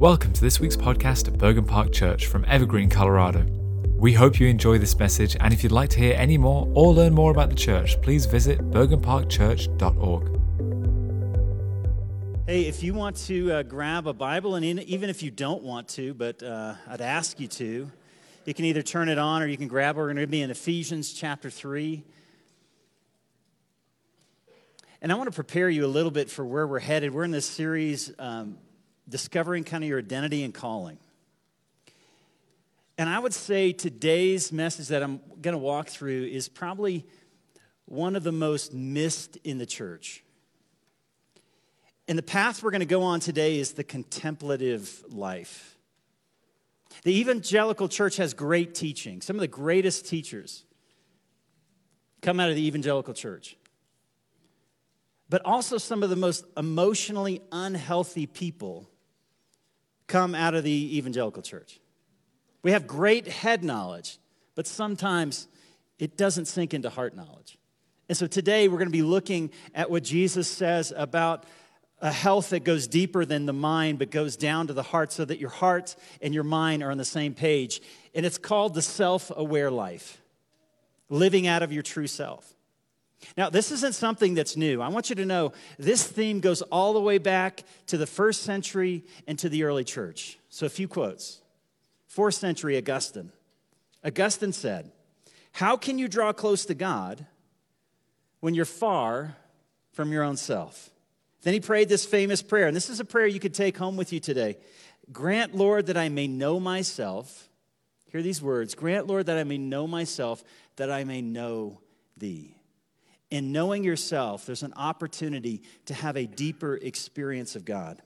Welcome to this week's podcast at Bergen Park Church from Evergreen, Colorado. We hope you enjoy this message, and if you'd like to hear any more or learn more about the church, please visit bergenparkchurch.org. Hey, if you want to uh, grab a Bible, and even if you don't want to, but uh, I'd ask you to, you can either turn it on or you can grab it. We're going to be in Ephesians chapter 3. And I want to prepare you a little bit for where we're headed. We're in this series, um, discovering kind of your identity and calling. And I would say today's message that I'm going to walk through is probably one of the most missed in the church. And the path we're going to go on today is the contemplative life. The evangelical church has great teaching. Some of the greatest teachers come out of the evangelical church. But also, some of the most emotionally unhealthy people come out of the evangelical church. We have great head knowledge, but sometimes it doesn't sink into heart knowledge. And so today we're going to be looking at what Jesus says about a health that goes deeper than the mind, but goes down to the heart so that your heart and your mind are on the same page. And it's called the self aware life, living out of your true self. Now, this isn't something that's new. I want you to know this theme goes all the way back to the first century and to the early church. So, a few quotes. Fourth century Augustine. Augustine said, How can you draw close to God when you're far from your own self? Then he prayed this famous prayer, and this is a prayer you could take home with you today. Grant, Lord, that I may know myself. Hear these words Grant, Lord, that I may know myself, that I may know thee in knowing yourself, there's an opportunity to have a deeper experience of God.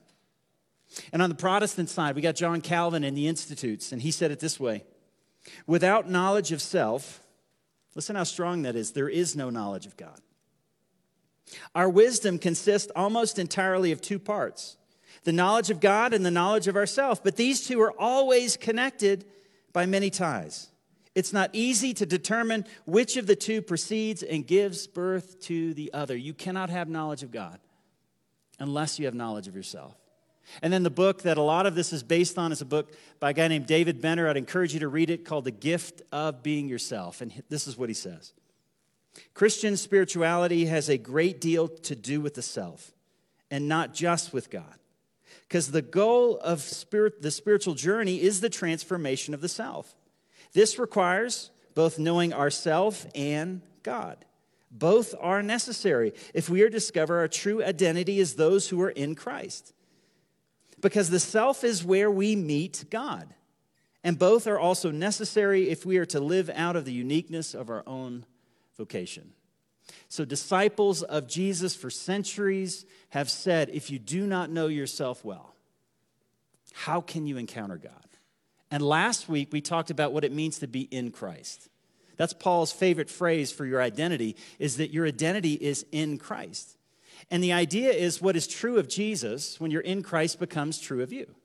And on the Protestant side, we got John Calvin in the Institutes, and he said it this way Without knowledge of self, listen how strong that is, there is no knowledge of God. Our wisdom consists almost entirely of two parts the knowledge of God and the knowledge of ourself, but these two are always connected by many ties. It's not easy to determine which of the two precedes and gives birth to the other. You cannot have knowledge of God unless you have knowledge of yourself. And then the book that a lot of this is based on is a book by a guy named David Benner. I'd encourage you to read it called The Gift of Being Yourself. And this is what he says Christian spirituality has a great deal to do with the self and not just with God. Because the goal of spirit, the spiritual journey is the transformation of the self. This requires both knowing ourself and God. Both are necessary if we are to discover our true identity as those who are in Christ. Because the self is where we meet God. And both are also necessary if we are to live out of the uniqueness of our own vocation. So, disciples of Jesus for centuries have said if you do not know yourself well, how can you encounter God? And last week, we talked about what it means to be in Christ. That's Paul's favorite phrase for your identity is that your identity is in Christ. And the idea is what is true of Jesus when you're in Christ becomes true of you.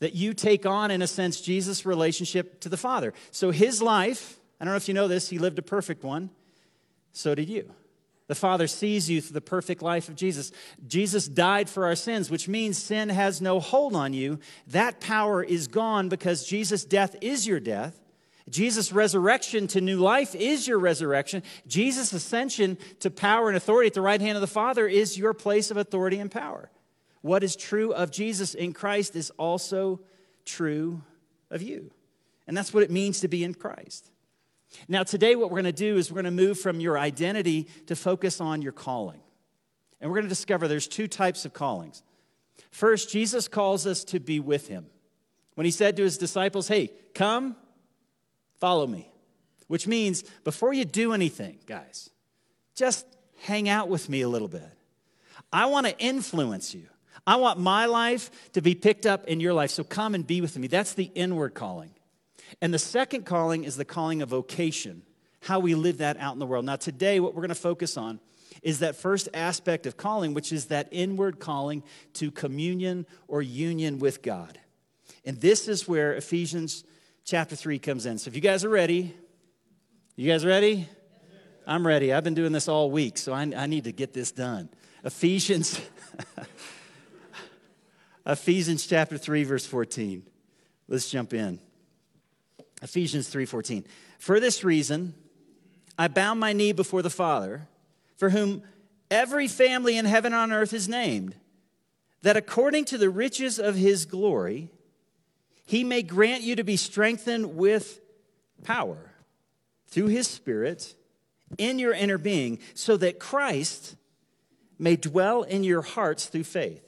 That you take on, in a sense, Jesus' relationship to the Father. So his life, I don't know if you know this, he lived a perfect one. So did you. The Father sees you through the perfect life of Jesus. Jesus died for our sins, which means sin has no hold on you. That power is gone because Jesus' death is your death. Jesus' resurrection to new life is your resurrection. Jesus' ascension to power and authority at the right hand of the Father is your place of authority and power. What is true of Jesus in Christ is also true of you. And that's what it means to be in Christ. Now, today, what we're going to do is we're going to move from your identity to focus on your calling. And we're going to discover there's two types of callings. First, Jesus calls us to be with him. When he said to his disciples, Hey, come, follow me, which means before you do anything, guys, just hang out with me a little bit. I want to influence you. I want my life to be picked up in your life. So come and be with me. That's the inward calling. And the second calling is the calling of vocation, how we live that out in the world. Now, today, what we're going to focus on is that first aspect of calling, which is that inward calling to communion or union with God. And this is where Ephesians chapter 3 comes in. So if you guys are ready, you guys ready? I'm ready. I've been doing this all week, so I, I need to get this done. Ephesians. Ephesians chapter 3, verse 14. Let's jump in. Ephesians 3:14. For this reason, I bow my knee before the Father, for whom every family in heaven and on earth is named, that according to the riches of his glory, he may grant you to be strengthened with power through his Spirit in your inner being, so that Christ may dwell in your hearts through faith.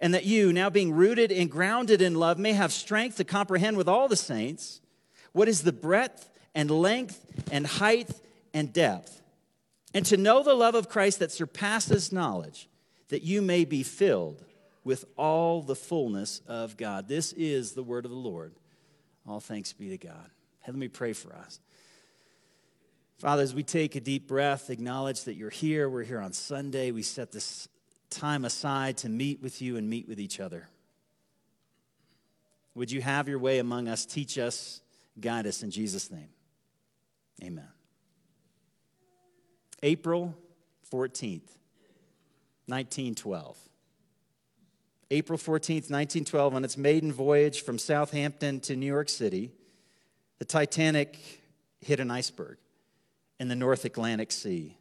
And that you, now being rooted and grounded in love, may have strength to comprehend with all the saints what is the breadth and length and height and depth, and to know the love of Christ that surpasses knowledge, that you may be filled with all the fullness of God. This is the word of the Lord. All thanks be to God. Let me pray for us. Father, as we take a deep breath, acknowledge that you're here. We're here on Sunday. We set this time aside to meet with you and meet with each other. Would you have your way among us? Teach us, guide us in Jesus' name. Amen. April 14th, 1912. April 14th, 1912, on its maiden voyage from Southampton to New York City, the Titanic hit an iceberg in the North Atlantic Sea.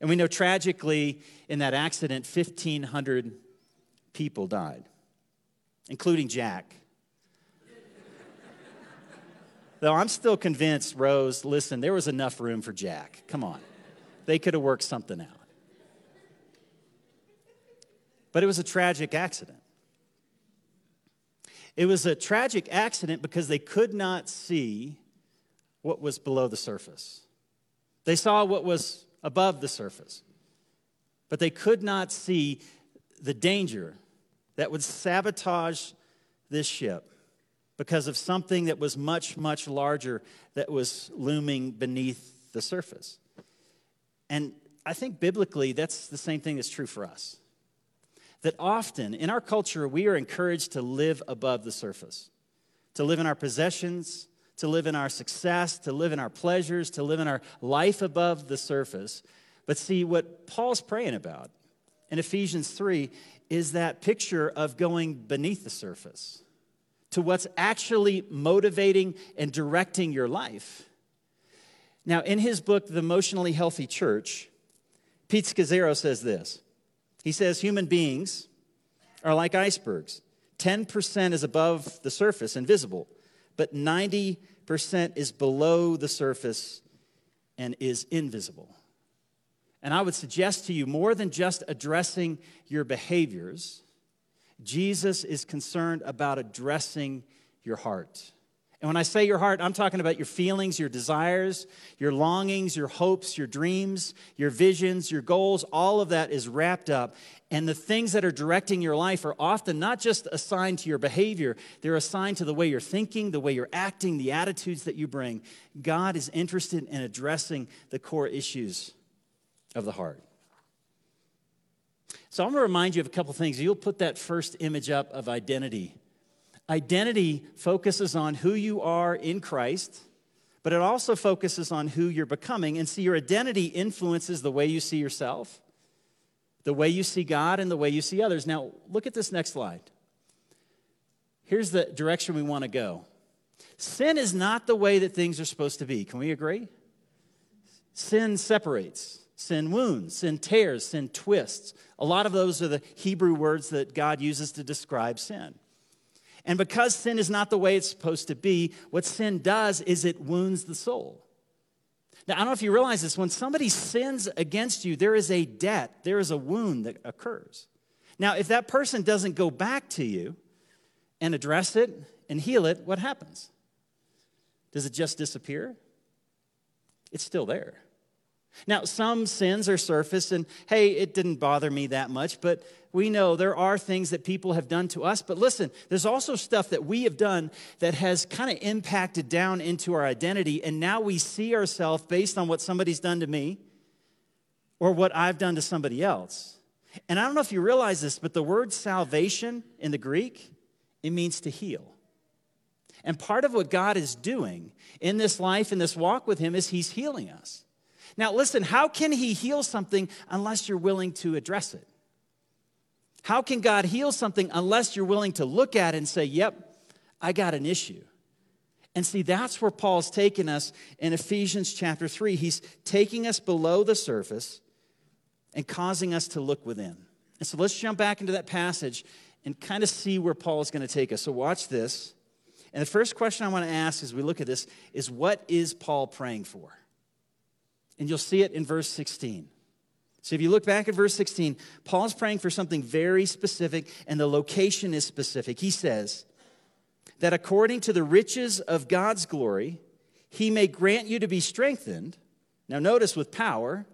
And we know tragically in that accident, 1,500 people died, including Jack. Though I'm still convinced, Rose, listen, there was enough room for Jack. Come on. They could have worked something out. But it was a tragic accident. It was a tragic accident because they could not see what was below the surface. They saw what was above the surface, but they could not see the danger that would sabotage this ship because of something that was much, much larger that was looming beneath the surface. And I think biblically, that's the same thing that's true for us. That often in our culture, we are encouraged to live above the surface, to live in our possessions, to live in our success, to live in our pleasures, to live in our life above the surface. But see, what Paul's praying about in Ephesians 3 is that picture of going beneath the surface to what's actually motivating and directing your life. Now, in his book, The Emotionally Healthy Church, Pete Scazzero says this. He says, Human beings are like icebergs. 10% is above the surface, invisible but 90% is below the surface and is invisible. And I would suggest to you more than just addressing your behaviors, Jesus is concerned about addressing your heart. And when I say your heart, I'm talking about your feelings, your desires, your longings, your hopes, your dreams, your visions, your goals. All of that is wrapped up. And the things that are directing your life are often not just assigned to your behavior, they're assigned to the way you're thinking, the way you're acting, the attitudes that you bring. God is interested in addressing the core issues of the heart. So I'm going to remind you of a couple things. You'll put that first image up of identity Identity focuses on who you are in Christ, but it also focuses on who you're becoming. And see, your identity influences the way you see yourself, the way you see God, and the way you see others. Now, look at this next slide. Here's the direction we want to go. Sin is not the way that things are supposed to be. Can we agree? Sin separates, sin wounds, sin tears, sin twists. A lot of those are the Hebrew words that God uses to describe sin. And because sin is not the way it's supposed to be, what sin does is it wounds the soul. Now, I don't know if you realize this. When somebody sins against you, there is a debt, there is a wound that occurs. Now, if that person doesn't go back to you and address it and heal it, what happens? Does it just disappear? It's still there. Now, some sins are surfaced, and hey, it didn't bother me that much, but we know there are things that people have done to us. But listen, there's also stuff that we have done that has kind of impacted down into our identity, and now we see ourselves based on what somebody's done to me or what I've done to somebody else. And I don't know if you realize this, but the word salvation in the Greek, it means to heal. And part of what God is doing in this life, in this walk with Him, is He's healing us. Now, listen, how can He heal something unless you're willing to address it? How can God heal something unless you're willing to look at it and say, yep, I got an issue? And see, that's where Paul's taking us in Ephesians chapter 3. He's taking us below the surface and causing us to look within. And so let's jump back into that passage and kind of see where Paul is going to take us. So watch this. And the first question I want to ask as we look at this is what is Paul praying for? And you'll see it in verse 16. So if you look back at verse 16, Paul's praying for something very specific, and the location is specific. He says that according to the riches of God's glory, he may grant you to be strengthened. Now, notice with power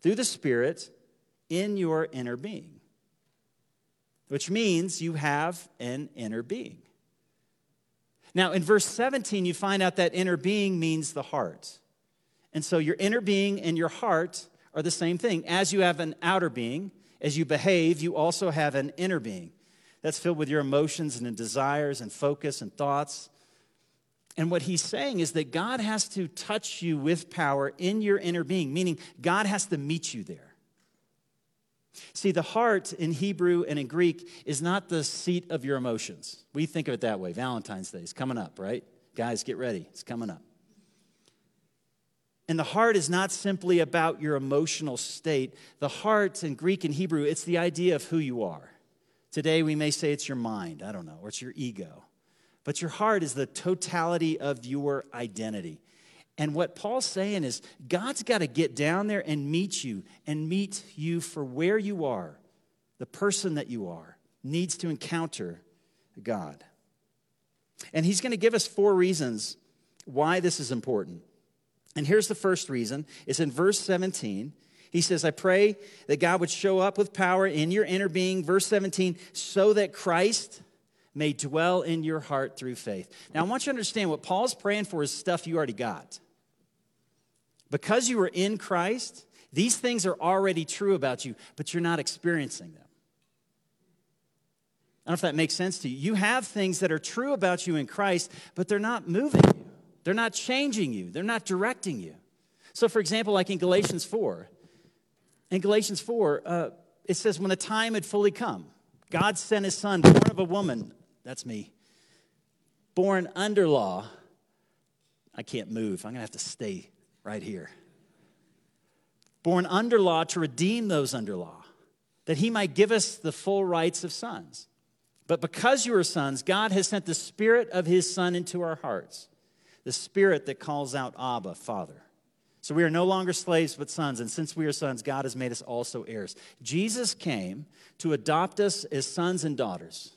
through the Spirit in your inner being, which means you have an inner being. Now, in verse 17, you find out that inner being means the heart. And so your inner being and your heart are the same thing. As you have an outer being, as you behave, you also have an inner being that's filled with your emotions and desires and focus and thoughts. And what he's saying is that God has to touch you with power in your inner being, meaning God has to meet you there. See, the heart in Hebrew and in Greek is not the seat of your emotions. We think of it that way. Valentine's Day is coming up, right? Guys, get ready. It's coming up. And the heart is not simply about your emotional state. The heart in Greek and Hebrew, it's the idea of who you are. Today we may say it's your mind, I don't know, or it's your ego. But your heart is the totality of your identity. And what Paul's saying is, God's got to get down there and meet you and meet you for where you are. The person that you are needs to encounter God. And he's going to give us four reasons why this is important. And here's the first reason it's in verse 17. He says, I pray that God would show up with power in your inner being, verse 17, so that Christ may dwell in your heart through faith. Now, I want you to understand what Paul's praying for is stuff you already got. Because you are in Christ, these things are already true about you, but you're not experiencing them. I don't know if that makes sense to you. You have things that are true about you in Christ, but they're not moving you. They're not changing you. They're not directing you. So, for example, like in Galatians 4, in Galatians 4, uh, it says, When the time had fully come, God sent his son, born of a woman, that's me, born under law. I can't move. I'm going to have to stay right here. Born under law to redeem those under law, that he might give us the full rights of sons. But because you are sons, God has sent the Spirit of His Son into our hearts, the Spirit that calls out, Abba, Father. So we are no longer slaves, but sons. And since we are sons, God has made us also heirs. Jesus came to adopt us as sons and daughters.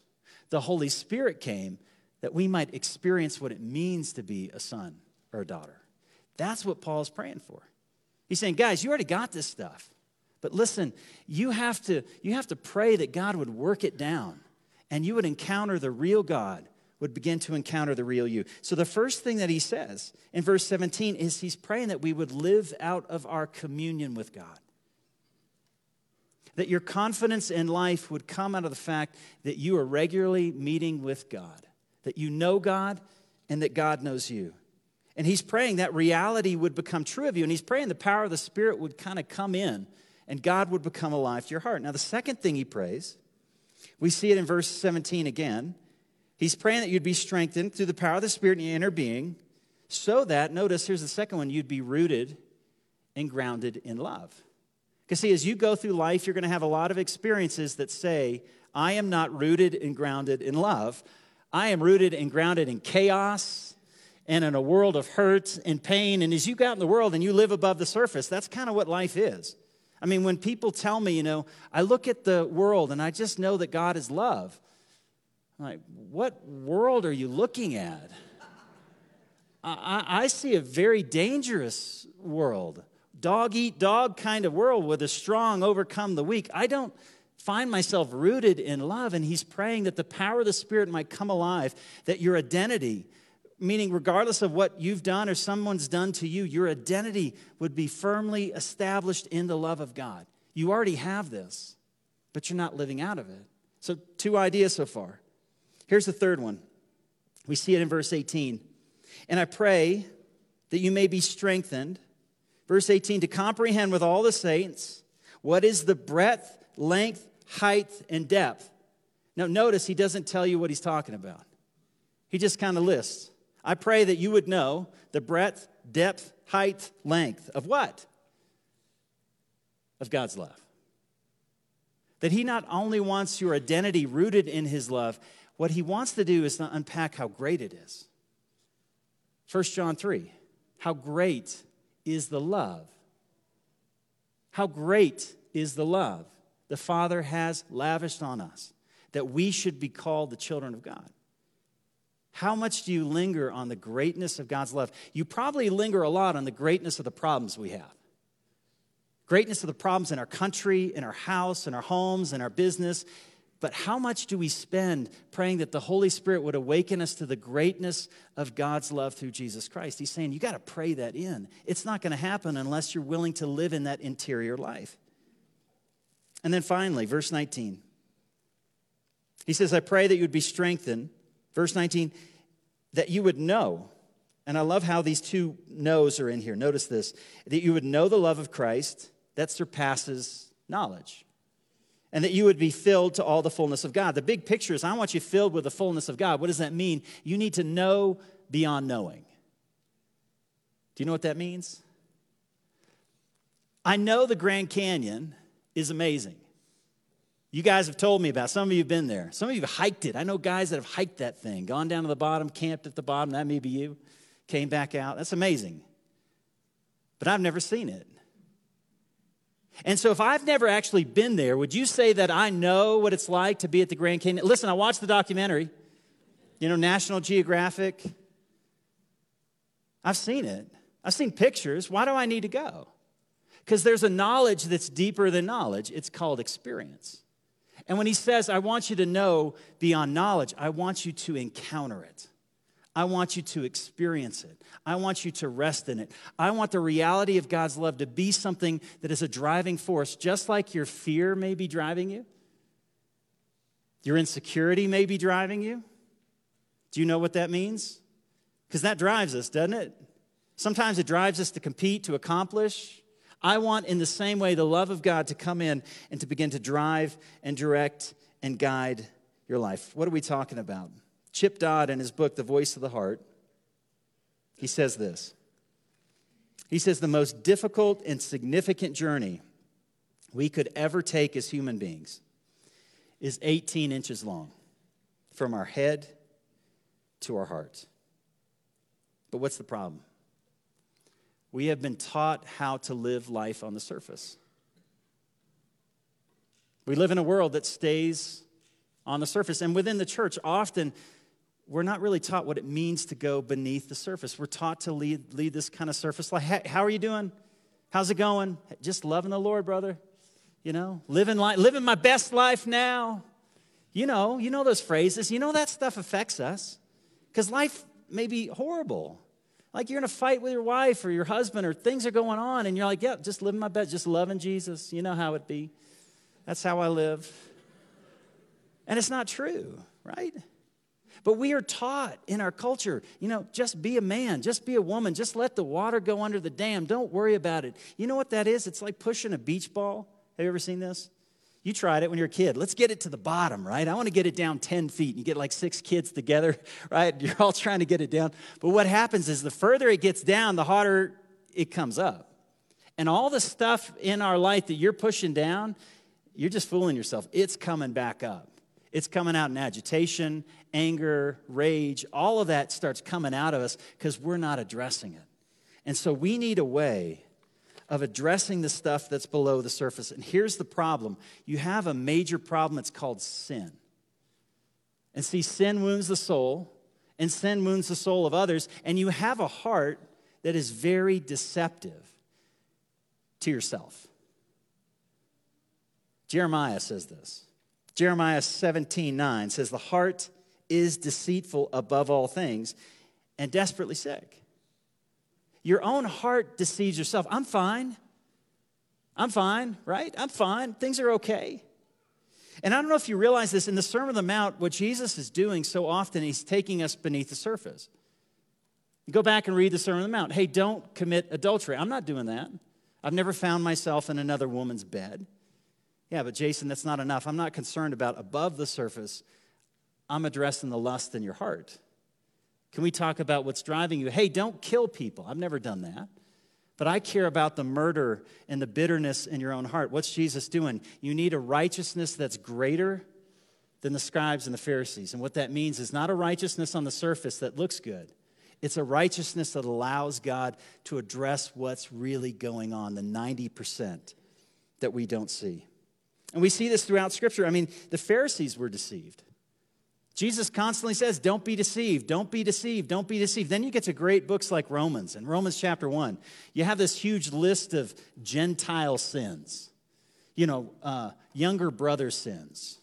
The Holy Spirit came that we might experience what it means to be a son or a daughter. That's what Paul's praying for. He's saying, guys, you already got this stuff. But listen, you have to, you have to pray that God would work it down and you would encounter the real God, would begin to encounter the real you. So the first thing that he says in verse 17 is he's praying that we would live out of our communion with God. That your confidence in life would come out of the fact that you are regularly meeting with God, that you know God and that God knows you. And he's praying that reality would become true of you. And he's praying the power of the Spirit would kind of come in and God would become alive to your heart. Now, the second thing he prays, we see it in verse 17 again. He's praying that you'd be strengthened through the power of the Spirit in your inner being, so that, notice, here's the second one, you'd be rooted and grounded in love. Because, see, as you go through life, you're going to have a lot of experiences that say, I am not rooted and grounded in love. I am rooted and grounded in chaos and in a world of hurt and pain. And as you go out in the world and you live above the surface, that's kind of what life is. I mean, when people tell me, you know, I look at the world and I just know that God is love. I'm like, what world are you looking at? I, I see a very dangerous world, dog eat dog kind of world where the strong overcome the weak. I don't find myself rooted in love, and he's praying that the power of the Spirit might come alive, that your identity, meaning regardless of what you've done or someone's done to you, your identity would be firmly established in the love of God. You already have this, but you're not living out of it. So, two ideas so far. Here's the third one. We see it in verse 18. And I pray that you may be strengthened, verse 18, to comprehend with all the saints what is the breadth, length, height, and depth. Now, notice he doesn't tell you what he's talking about. He just kind of lists. I pray that you would know the breadth, depth, height, length of what? Of God's love. That he not only wants your identity rooted in his love, what he wants to do is to unpack how great it is. 1 John 3 How great is the love? How great is the love the Father has lavished on us that we should be called the children of God? How much do you linger on the greatness of God's love? You probably linger a lot on the greatness of the problems we have. Greatness of the problems in our country, in our house, in our homes, in our business. But how much do we spend praying that the Holy Spirit would awaken us to the greatness of God's love through Jesus Christ? He's saying you got to pray that in. It's not going to happen unless you're willing to live in that interior life. And then finally, verse 19. He says, I pray that you would be strengthened. Verse 19, that you would know. And I love how these two knows are in here. Notice this that you would know the love of Christ that surpasses knowledge and that you would be filled to all the fullness of God. The big picture is I want you filled with the fullness of God. What does that mean? You need to know beyond knowing. Do you know what that means? I know the Grand Canyon is amazing. You guys have told me about. Some of you have been there. Some of you have hiked it. I know guys that have hiked that thing, gone down to the bottom, camped at the bottom. That may be you. Came back out. That's amazing. But I've never seen it. And so, if I've never actually been there, would you say that I know what it's like to be at the Grand Canyon? Listen, I watched the documentary, you know, National Geographic. I've seen it, I've seen pictures. Why do I need to go? Because there's a knowledge that's deeper than knowledge, it's called experience. And when he says, I want you to know beyond knowledge, I want you to encounter it. I want you to experience it. I want you to rest in it. I want the reality of God's love to be something that is a driving force, just like your fear may be driving you. Your insecurity may be driving you. Do you know what that means? Because that drives us, doesn't it? Sometimes it drives us to compete, to accomplish. I want, in the same way, the love of God to come in and to begin to drive and direct and guide your life. What are we talking about? Chip Dodd, in his book, The Voice of the Heart, he says this. He says, The most difficult and significant journey we could ever take as human beings is 18 inches long from our head to our heart. But what's the problem? We have been taught how to live life on the surface. We live in a world that stays on the surface. And within the church, often we're not really taught what it means to go beneath the surface. We're taught to lead, lead this kind of surface life. How are you doing? How's it going? Just loving the Lord, brother. You know, living living my best life now. You know, you know those phrases. You know that stuff affects us because life may be horrible. Like you're in a fight with your wife or your husband, or things are going on, and you're like, yeah, just living my best, just loving Jesus. You know how it be. That's how I live. And it's not true, right? But we are taught in our culture, you know, just be a man, just be a woman, just let the water go under the dam. Don't worry about it. You know what that is? It's like pushing a beach ball. Have you ever seen this? You tried it when you were a kid. Let's get it to the bottom, right? I want to get it down 10 feet. You get like six kids together, right? You're all trying to get it down. But what happens is the further it gets down, the harder it comes up. And all the stuff in our life that you're pushing down, you're just fooling yourself. It's coming back up. It's coming out in agitation, anger, rage. All of that starts coming out of us because we're not addressing it. And so we need a way of addressing the stuff that's below the surface. And here's the problem you have a major problem, it's called sin. And see, sin wounds the soul, and sin wounds the soul of others, and you have a heart that is very deceptive to yourself. Jeremiah says this. Jeremiah 17 9 says, The heart is deceitful above all things and desperately sick. Your own heart deceives yourself. I'm fine. I'm fine, right? I'm fine. Things are okay. And I don't know if you realize this in the Sermon on the Mount, what Jesus is doing so often, he's taking us beneath the surface. Go back and read the Sermon on the Mount. Hey, don't commit adultery. I'm not doing that. I've never found myself in another woman's bed. Yeah, but Jason, that's not enough. I'm not concerned about above the surface. I'm addressing the lust in your heart. Can we talk about what's driving you? Hey, don't kill people. I've never done that. But I care about the murder and the bitterness in your own heart. What's Jesus doing? You need a righteousness that's greater than the scribes and the Pharisees. And what that means is not a righteousness on the surface that looks good, it's a righteousness that allows God to address what's really going on, the 90% that we don't see. And we see this throughout Scripture. I mean, the Pharisees were deceived. Jesus constantly says, Don't be deceived, don't be deceived, don't be deceived. Then you get to great books like Romans. In Romans chapter 1, you have this huge list of Gentile sins, you know, uh, younger brother sins,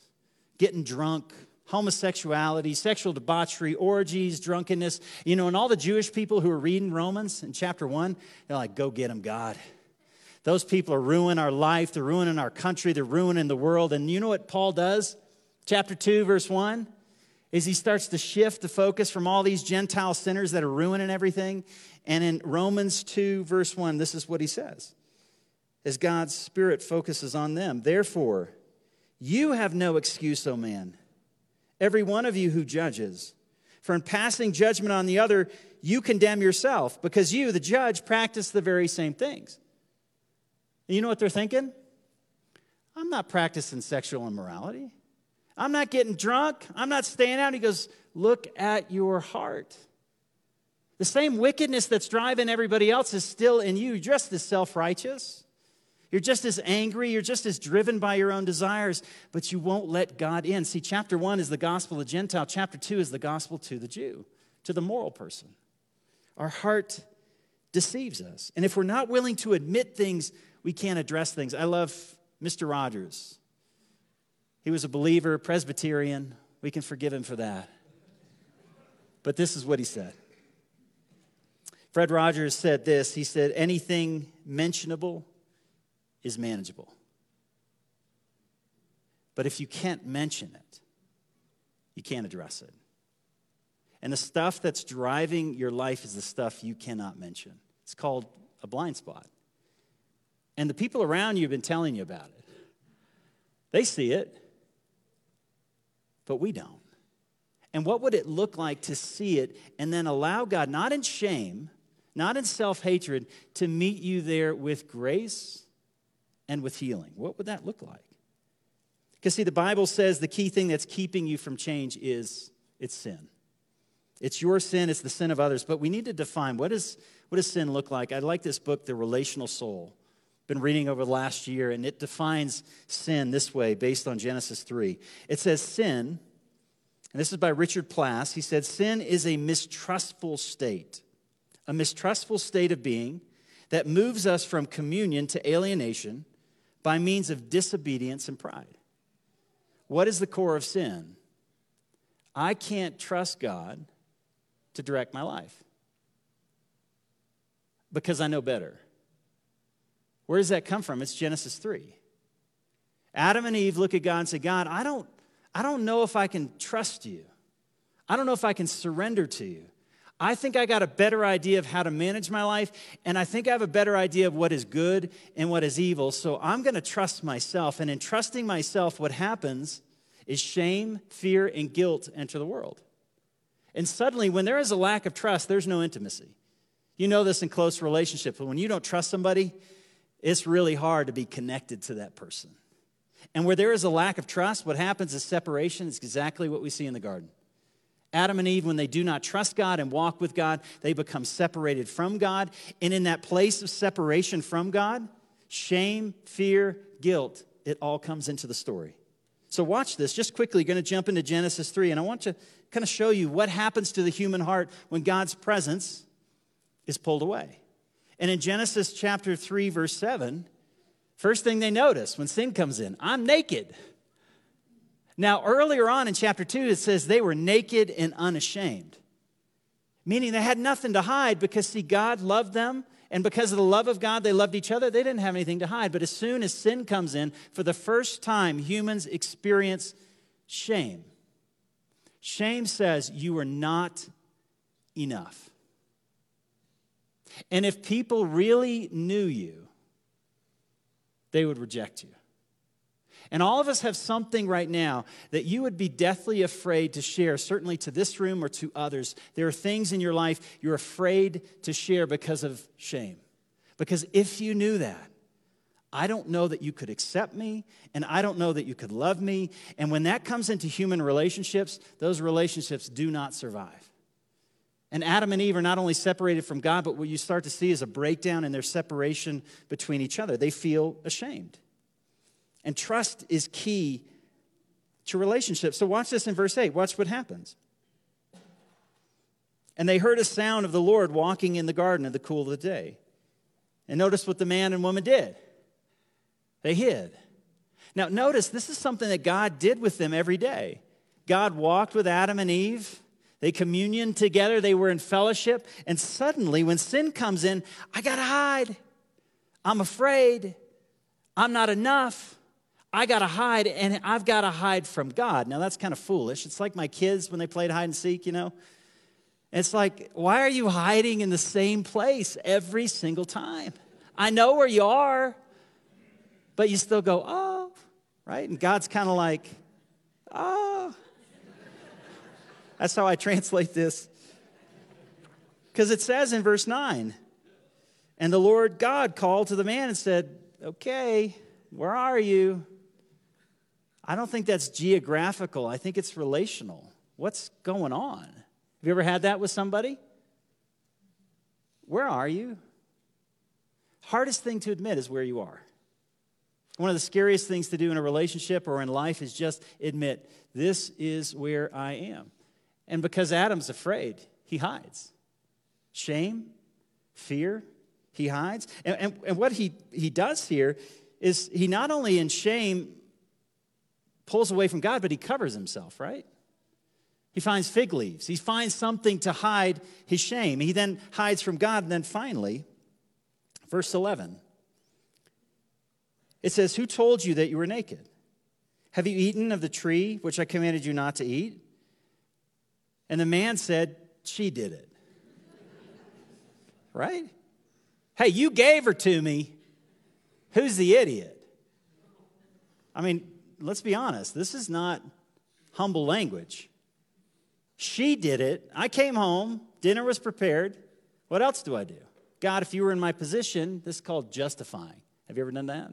getting drunk, homosexuality, sexual debauchery, orgies, drunkenness. You know, and all the Jewish people who are reading Romans in chapter 1, they're like, Go get them, God. Those people are ruining our life, they're ruining our country, they're ruining the world. And you know what Paul does? Chapter 2, verse 1 is he starts to shift the focus from all these Gentile sinners that are ruining everything. And in Romans 2, verse 1, this is what he says as God's Spirit focuses on them. Therefore, you have no excuse, O man, every one of you who judges. For in passing judgment on the other, you condemn yourself, because you, the judge, practice the very same things. You know what they're thinking? I'm not practicing sexual immorality. I'm not getting drunk. I'm not staying out. He goes, Look at your heart. The same wickedness that's driving everybody else is still in you. You're just as self righteous. You're just as angry. You're just as driven by your own desires, but you won't let God in. See, chapter one is the gospel of the Gentile, chapter two is the gospel to the Jew, to the moral person. Our heart deceives us. And if we're not willing to admit things, we can't address things. I love Mr. Rogers. He was a believer, Presbyterian. We can forgive him for that. But this is what he said. Fred Rogers said this He said, Anything mentionable is manageable. But if you can't mention it, you can't address it. And the stuff that's driving your life is the stuff you cannot mention. It's called a blind spot. And the people around you have been telling you about it. They see it but we don't. And what would it look like to see it and then allow God, not in shame, not in self hatred, to meet you there with grace and with healing? What would that look like? Because, see, the Bible says the key thing that's keeping you from change is it's sin. It's your sin, it's the sin of others. But we need to define what, is, what does sin look like? I like this book, The Relational Soul been reading over the last year, and it defines sin this way based on Genesis 3. It says, Sin, and this is by Richard Plass, he said, Sin is a mistrustful state, a mistrustful state of being that moves us from communion to alienation by means of disobedience and pride. What is the core of sin? I can't trust God to direct my life because I know better. Where does that come from? It's Genesis 3. Adam and Eve look at God and say, God, I don't, I don't know if I can trust you. I don't know if I can surrender to you. I think I got a better idea of how to manage my life, and I think I have a better idea of what is good and what is evil. So I'm going to trust myself. And in trusting myself, what happens is shame, fear, and guilt enter the world. And suddenly, when there is a lack of trust, there's no intimacy. You know this in close relationships, but when you don't trust somebody, it's really hard to be connected to that person. And where there is a lack of trust, what happens is separation. It's exactly what we see in the garden. Adam and Eve, when they do not trust God and walk with God, they become separated from God. And in that place of separation from God, shame, fear, guilt, it all comes into the story. So, watch this. Just quickly, going to jump into Genesis 3, and I want to kind of show you what happens to the human heart when God's presence is pulled away. And in Genesis chapter 3, verse 7, first thing they notice when sin comes in, I'm naked. Now, earlier on in chapter 2, it says they were naked and unashamed, meaning they had nothing to hide because, see, God loved them. And because of the love of God, they loved each other. They didn't have anything to hide. But as soon as sin comes in, for the first time, humans experience shame. Shame says, You are not enough. And if people really knew you, they would reject you. And all of us have something right now that you would be deathly afraid to share, certainly to this room or to others. There are things in your life you're afraid to share because of shame. Because if you knew that, I don't know that you could accept me, and I don't know that you could love me. And when that comes into human relationships, those relationships do not survive. And Adam and Eve are not only separated from God, but what you start to see is a breakdown in their separation between each other. They feel ashamed. And trust is key to relationships. So watch this in verse 8. Watch what happens. And they heard a sound of the Lord walking in the garden in the cool of the day. And notice what the man and woman did they hid. Now, notice this is something that God did with them every day. God walked with Adam and Eve they communion together, they were in fellowship, and suddenly when sin comes in, I gotta hide. I'm afraid. I'm not enough. I gotta hide, and I've gotta hide from God. Now that's kind of foolish. It's like my kids when they played hide and seek, you know? It's like, why are you hiding in the same place every single time? I know where you are, but you still go, oh, right? And God's kind of like, oh, that's how I translate this. Because it says in verse 9, and the Lord God called to the man and said, Okay, where are you? I don't think that's geographical. I think it's relational. What's going on? Have you ever had that with somebody? Where are you? Hardest thing to admit is where you are. One of the scariest things to do in a relationship or in life is just admit, this is where I am. And because Adam's afraid, he hides. Shame, fear, he hides. And, and, and, what he, he does here is he not only in shame pulls away from God, but he covers himself, right? He finds fig leaves. He finds something to hide his shame. He then hides from God. And then finally, verse 11, it says, Who told you that you were naked? Have you eaten of the tree which I commanded you not to eat? And the man said, She did it. right? Hey, you gave her to me. Who's the idiot? I mean, let's be honest. This is not humble language. She did it. I came home. Dinner was prepared. What else do I do? God, if you were in my position, this is called justifying. Have you ever done that?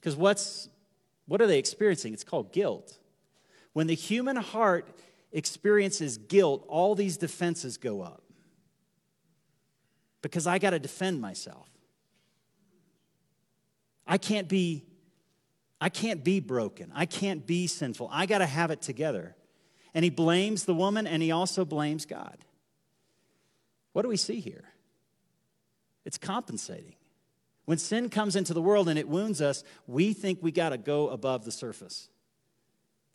Because what's what are they experiencing? It's called guilt. When the human heart experiences guilt, all these defenses go up. Because I got to defend myself. I can't be I can't be broken. I can't be sinful. I got to have it together. And he blames the woman and he also blames God. What do we see here? It's compensating. When sin comes into the world and it wounds us, we think we got to go above the surface.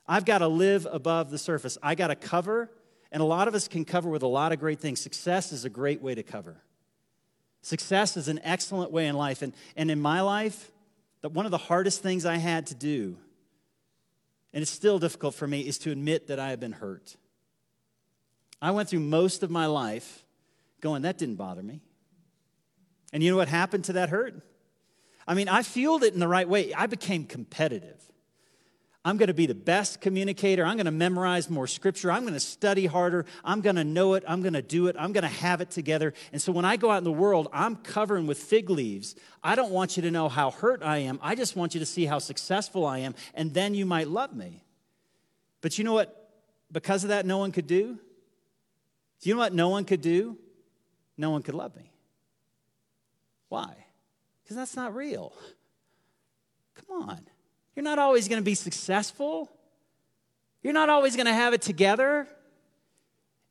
I've got to live above the surface. I got to cover, and a lot of us can cover with a lot of great things. Success is a great way to cover. Success is an excellent way in life. And, and in my life, the, one of the hardest things I had to do, and it's still difficult for me, is to admit that I have been hurt. I went through most of my life going, that didn't bother me. And you know what happened to that hurt? I mean, I fueled it in the right way. I became competitive. I'm going to be the best communicator. I'm going to memorize more scripture. I'm going to study harder. I'm going to know it. I'm going to do it. I'm going to have it together. And so when I go out in the world, I'm covering with fig leaves. I don't want you to know how hurt I am. I just want you to see how successful I am, and then you might love me. But you know what? Because of that, no one could do? Do you know what no one could do? No one could love me. Why? Because that's not real. Come on. You're not always going to be successful. You're not always going to have it together.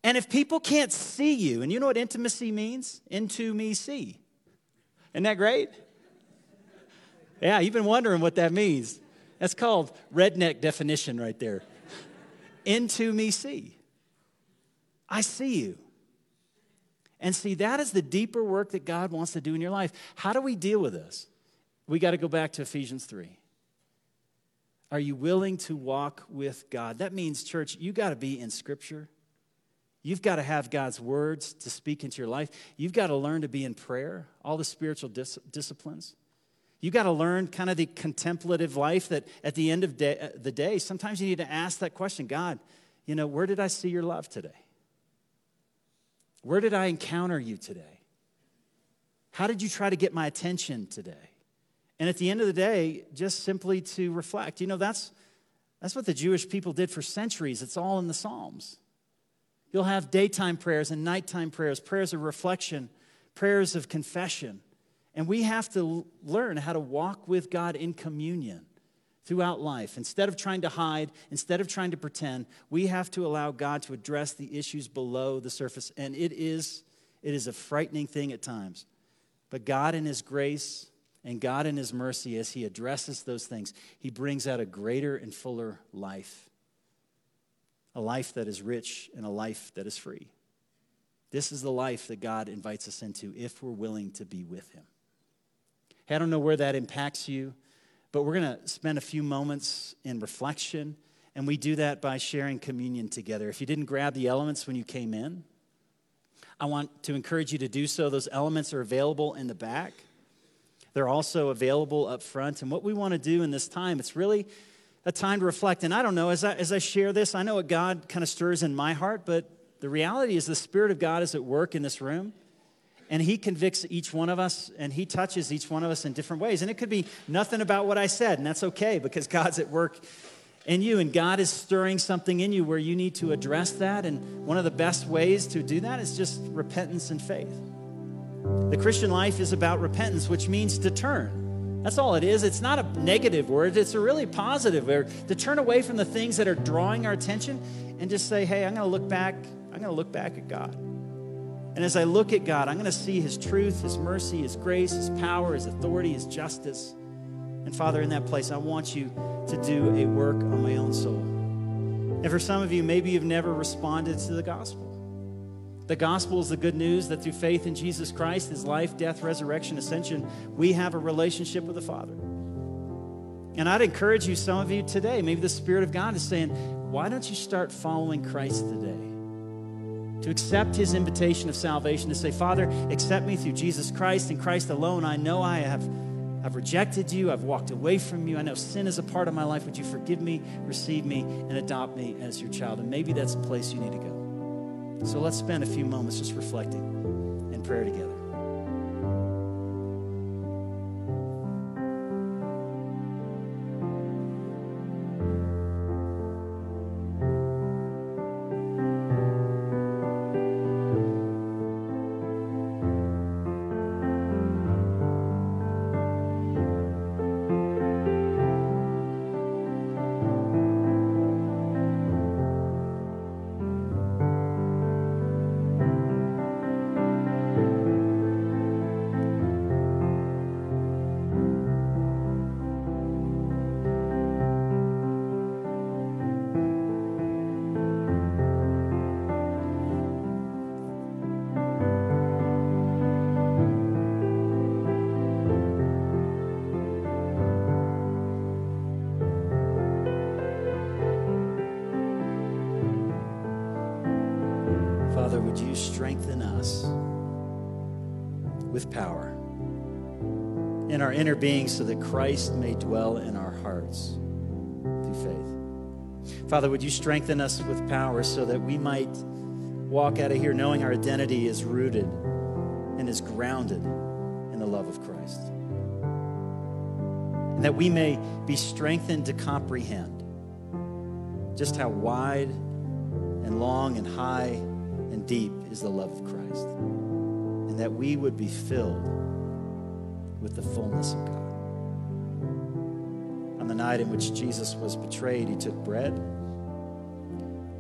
And if people can't see you, and you know what intimacy means? Into me see. Isn't that great? Yeah, you've been wondering what that means. That's called redneck definition right there. Into me see. I see you. And see, that is the deeper work that God wants to do in your life. How do we deal with this? We got to go back to Ephesians 3. Are you willing to walk with God? That means, church, you got to be in Scripture. You've got to have God's words to speak into your life. You've got to learn to be in prayer, all the spiritual dis- disciplines. You've got to learn kind of the contemplative life that at the end of day, uh, the day, sometimes you need to ask that question God, you know, where did I see your love today? Where did I encounter you today? How did you try to get my attention today? And at the end of the day, just simply to reflect. You know, that's, that's what the Jewish people did for centuries. It's all in the Psalms. You'll have daytime prayers and nighttime prayers, prayers of reflection, prayers of confession. And we have to learn how to walk with God in communion throughout life. Instead of trying to hide, instead of trying to pretend, we have to allow God to address the issues below the surface. And it is, it is a frightening thing at times. But God, in His grace and God, in His mercy, as He addresses those things, He brings out a greater and fuller life a life that is rich and a life that is free. This is the life that God invites us into if we're willing to be with Him. Hey, I don't know where that impacts you. But we're going to spend a few moments in reflection, and we do that by sharing communion together. If you didn't grab the elements when you came in, I want to encourage you to do so. Those elements are available in the back. They're also available up front. And what we want to do in this time, it's really a time to reflect. And I don't know, as I, as I share this, I know what God kind of stirs in my heart, but the reality is the Spirit of God is at work in this room and he convicts each one of us and he touches each one of us in different ways and it could be nothing about what i said and that's okay because god's at work in you and god is stirring something in you where you need to address that and one of the best ways to do that is just repentance and faith the christian life is about repentance which means to turn that's all it is it's not a negative word it's a really positive word to turn away from the things that are drawing our attention and just say hey i'm going to look back i'm going to look back at god and as I look at God, I'm going to see His truth, His mercy, His grace, His power, His authority, His justice. And Father, in that place, I want you to do a work on my own soul. And for some of you, maybe you've never responded to the gospel. The gospel is the good news that through faith in Jesus Christ, his life, death, resurrection, ascension, we have a relationship with the Father. And I'd encourage you, some of you today, maybe the Spirit of God is saying, why don't you start following Christ today? to accept his invitation of salvation, to say, Father, accept me through Jesus Christ and Christ alone. I know I have I've rejected you. I've walked away from you. I know sin is a part of my life. Would you forgive me, receive me, and adopt me as your child? And maybe that's the place you need to go. So let's spend a few moments just reflecting in prayer together. Inner being so that Christ may dwell in our hearts through faith. Father, would you strengthen us with power so that we might walk out of here knowing our identity is rooted and is grounded in the love of Christ. And that we may be strengthened to comprehend just how wide and long and high and deep is the love of Christ. And that we would be filled with the fullness of God. On the night in which Jesus was betrayed, he took bread.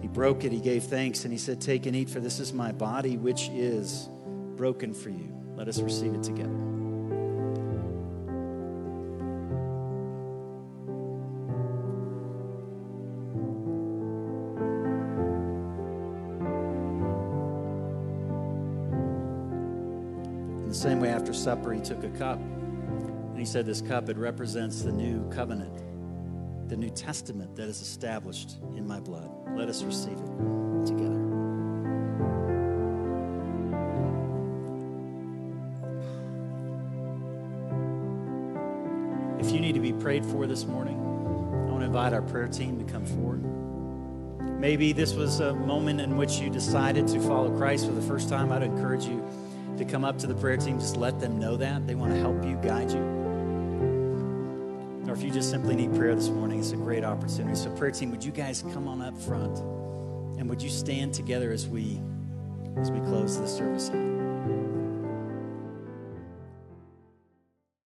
He broke it, he gave thanks, and he said, Take and eat, for this is my body, which is broken for you. Let us receive it together. Supper, he took a cup. And he said this cup, it represents the new covenant, the New Testament that is established in my blood. Let us receive it together. If you need to be prayed for this morning, I want to invite our prayer team to come forward. Maybe this was a moment in which you decided to follow Christ for the first time. I'd encourage you to come up to the prayer team, just let them know that. They want to help you, guide you. Or if you just simply need prayer this morning, it's a great opportunity. So, prayer team, would you guys come on up front? And would you stand together as we as we close the service?